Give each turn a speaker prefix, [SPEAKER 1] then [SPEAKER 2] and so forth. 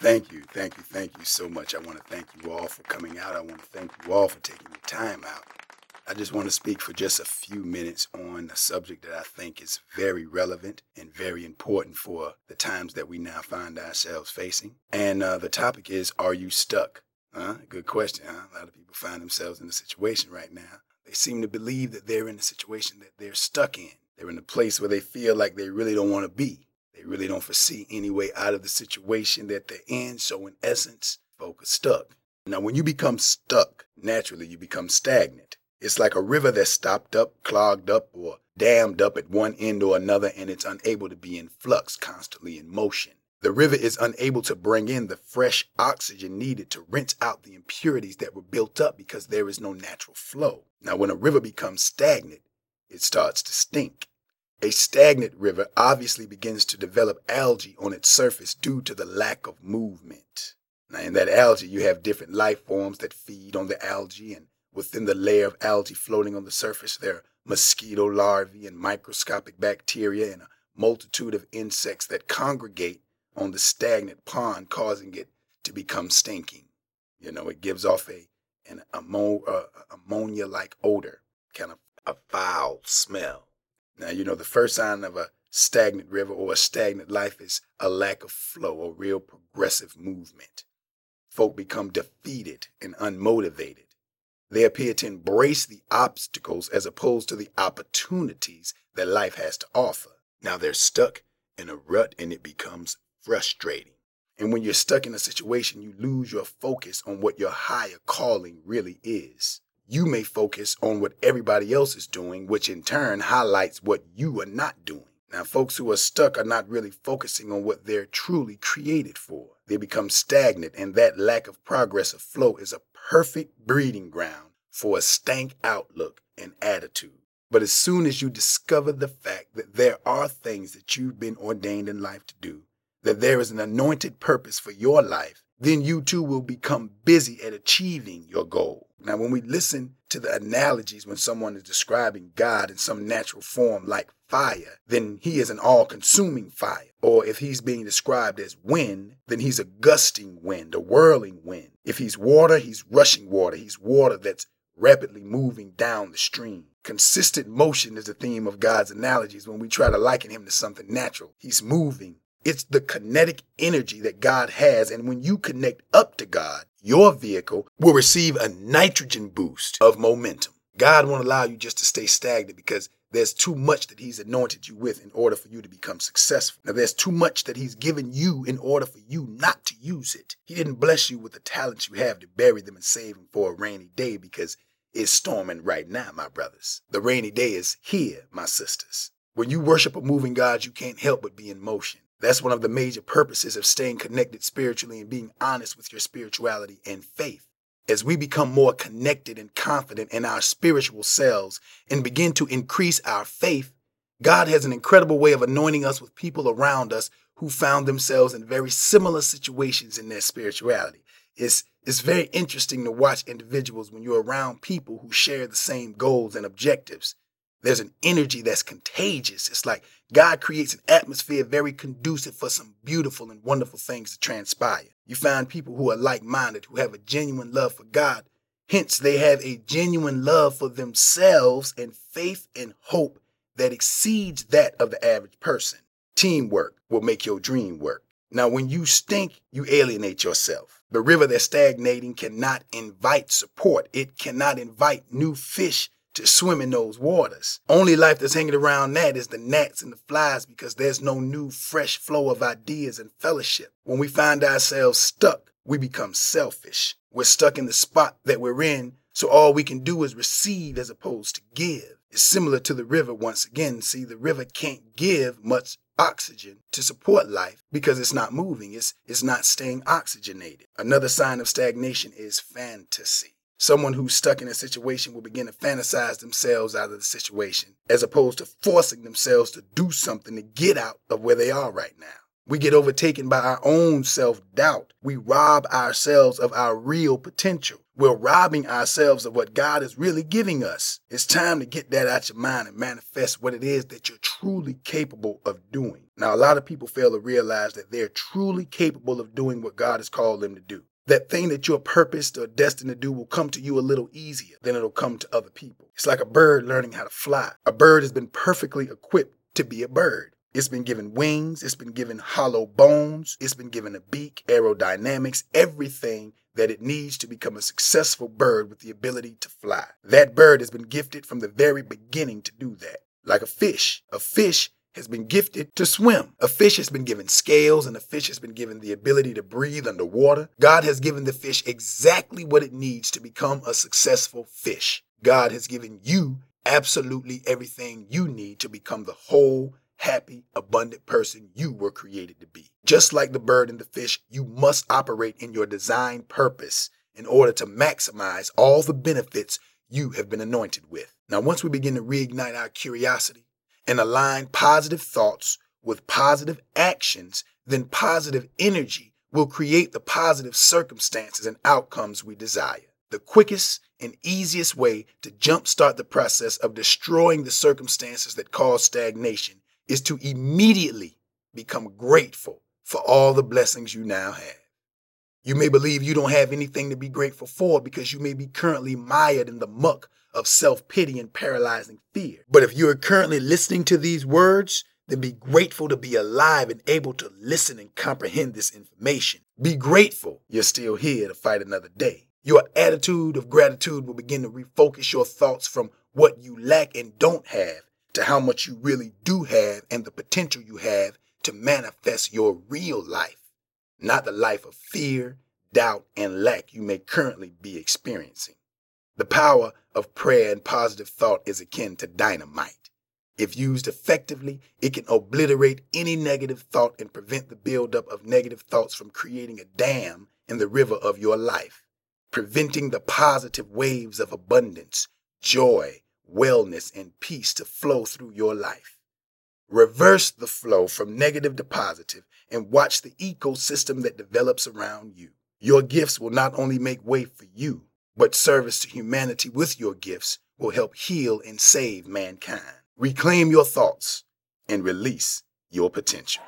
[SPEAKER 1] Thank you, thank you, thank you so much. I want to thank you all for coming out. I want to thank you all for taking your time out. I just want to speak for just a few minutes on a subject that I think is very relevant and very important for the times that we now find ourselves facing. And uh, the topic is Are you stuck? Huh? Good question. Huh? A lot of people find themselves in a situation right now. They seem to believe that they're in a situation that they're stuck in. They're in a place where they feel like they really don't want to be. They really don't foresee any way out of the situation that they're in. So, in essence, folk are stuck. Now, when you become stuck, naturally you become stagnant. It's like a river that's stopped up, clogged up, or dammed up at one end or another, and it's unable to be in flux, constantly in motion. The river is unable to bring in the fresh oxygen needed to rinse out the impurities that were built up because there is no natural flow. Now, when a river becomes stagnant, it starts to stink. A stagnant river obviously begins to develop algae on its surface due to the lack of movement. Now, in that algae, you have different life forms that feed on the algae, and within the layer of algae floating on the surface, there are mosquito larvae and microscopic bacteria and a multitude of insects that congregate on the stagnant pond, causing it to become stinking. You know, it gives off a an uh, ammonia like odor, kind of a foul smell. Now, you know, the first sign of a stagnant river or a stagnant life is a lack of flow, a real progressive movement. Folk become defeated and unmotivated. They appear to embrace the obstacles as opposed to the opportunities that life has to offer. Now they're stuck in a rut and it becomes frustrating. And when you're stuck in a situation, you lose your focus on what your higher calling really is you may focus on what everybody else is doing, which in turn highlights what you are not doing. Now, folks who are stuck are not really focusing on what they're truly created for. They become stagnant, and that lack of progress or flow is a perfect breeding ground for a stank outlook and attitude. But as soon as you discover the fact that there are things that you've been ordained in life to do, that there is an anointed purpose for your life, then you too will become busy at achieving your goal. Now, when we listen to the analogies when someone is describing God in some natural form like fire, then he is an all consuming fire. Or if he's being described as wind, then he's a gusting wind, a whirling wind. If he's water, he's rushing water. He's water that's rapidly moving down the stream. Consistent motion is the theme of God's analogies when we try to liken him to something natural. He's moving. It's the kinetic energy that God has. And when you connect up to God, your vehicle will receive a nitrogen boost of momentum. God won't allow you just to stay stagnant because there's too much that He's anointed you with in order for you to become successful. Now, there's too much that He's given you in order for you not to use it. He didn't bless you with the talents you have to bury them and save them for a rainy day because it's storming right now, my brothers. The rainy day is here, my sisters. When you worship a moving God, you can't help but be in motion. That's one of the major purposes of staying connected spiritually and being honest with your spirituality and faith. As we become more connected and confident in our spiritual selves and begin to increase our faith, God has an incredible way of anointing us with people around us who found themselves in very similar situations in their spirituality. It's, it's very interesting to watch individuals when you're around people who share the same goals and objectives. There's an energy that's contagious. It's like God creates an atmosphere very conducive for some beautiful and wonderful things to transpire. You find people who are like minded, who have a genuine love for God. Hence, they have a genuine love for themselves and faith and hope that exceeds that of the average person. Teamwork will make your dream work. Now, when you stink, you alienate yourself. The river that's stagnating cannot invite support, it cannot invite new fish to swim in those waters. Only life that's hanging around that is the gnats and the flies because there's no new fresh flow of ideas and fellowship. When we find ourselves stuck, we become selfish. We're stuck in the spot that we're in, so all we can do is receive as opposed to give. It's similar to the river once again. See, the river can't give much oxygen to support life because it's not moving, it's, it's not staying oxygenated. Another sign of stagnation is fantasy. Someone who's stuck in a situation will begin to fantasize themselves out of the situation as opposed to forcing themselves to do something to get out of where they are right now. We get overtaken by our own self doubt. We rob ourselves of our real potential. We're robbing ourselves of what God is really giving us. It's time to get that out your mind and manifest what it is that you're truly capable of doing. Now, a lot of people fail to realize that they're truly capable of doing what God has called them to do. That thing that you're purposed or destined to do will come to you a little easier than it'll come to other people. It's like a bird learning how to fly. A bird has been perfectly equipped to be a bird. It's been given wings, it's been given hollow bones, it's been given a beak, aerodynamics, everything that it needs to become a successful bird with the ability to fly. That bird has been gifted from the very beginning to do that. Like a fish. A fish has been gifted to swim. A fish has been given scales and a fish has been given the ability to breathe underwater. God has given the fish exactly what it needs to become a successful fish. God has given you absolutely everything you need to become the whole, happy, abundant person you were created to be. Just like the bird and the fish, you must operate in your design purpose in order to maximize all the benefits you have been anointed with. Now, once we begin to reignite our curiosity and align positive thoughts with positive actions, then positive energy will create the positive circumstances and outcomes we desire. The quickest and easiest way to jumpstart the process of destroying the circumstances that cause stagnation is to immediately become grateful for all the blessings you now have. You may believe you don't have anything to be grateful for because you may be currently mired in the muck of self pity and paralyzing fear. But if you are currently listening to these words, then be grateful to be alive and able to listen and comprehend this information. Be grateful you're still here to fight another day. Your attitude of gratitude will begin to refocus your thoughts from what you lack and don't have to how much you really do have and the potential you have to manifest your real life, not the life of fear, doubt, and lack you may currently be experiencing. The power of prayer and positive thought is akin to dynamite. If used effectively, it can obliterate any negative thought and prevent the buildup of negative thoughts from creating a dam in the river of your life, preventing the positive waves of abundance, joy, wellness, and peace to flow through your life. Reverse the flow from negative to positive and watch the ecosystem that develops around you. Your gifts will not only make way for you, but service to humanity with your gifts will help heal and save mankind. Reclaim your thoughts and release your potential.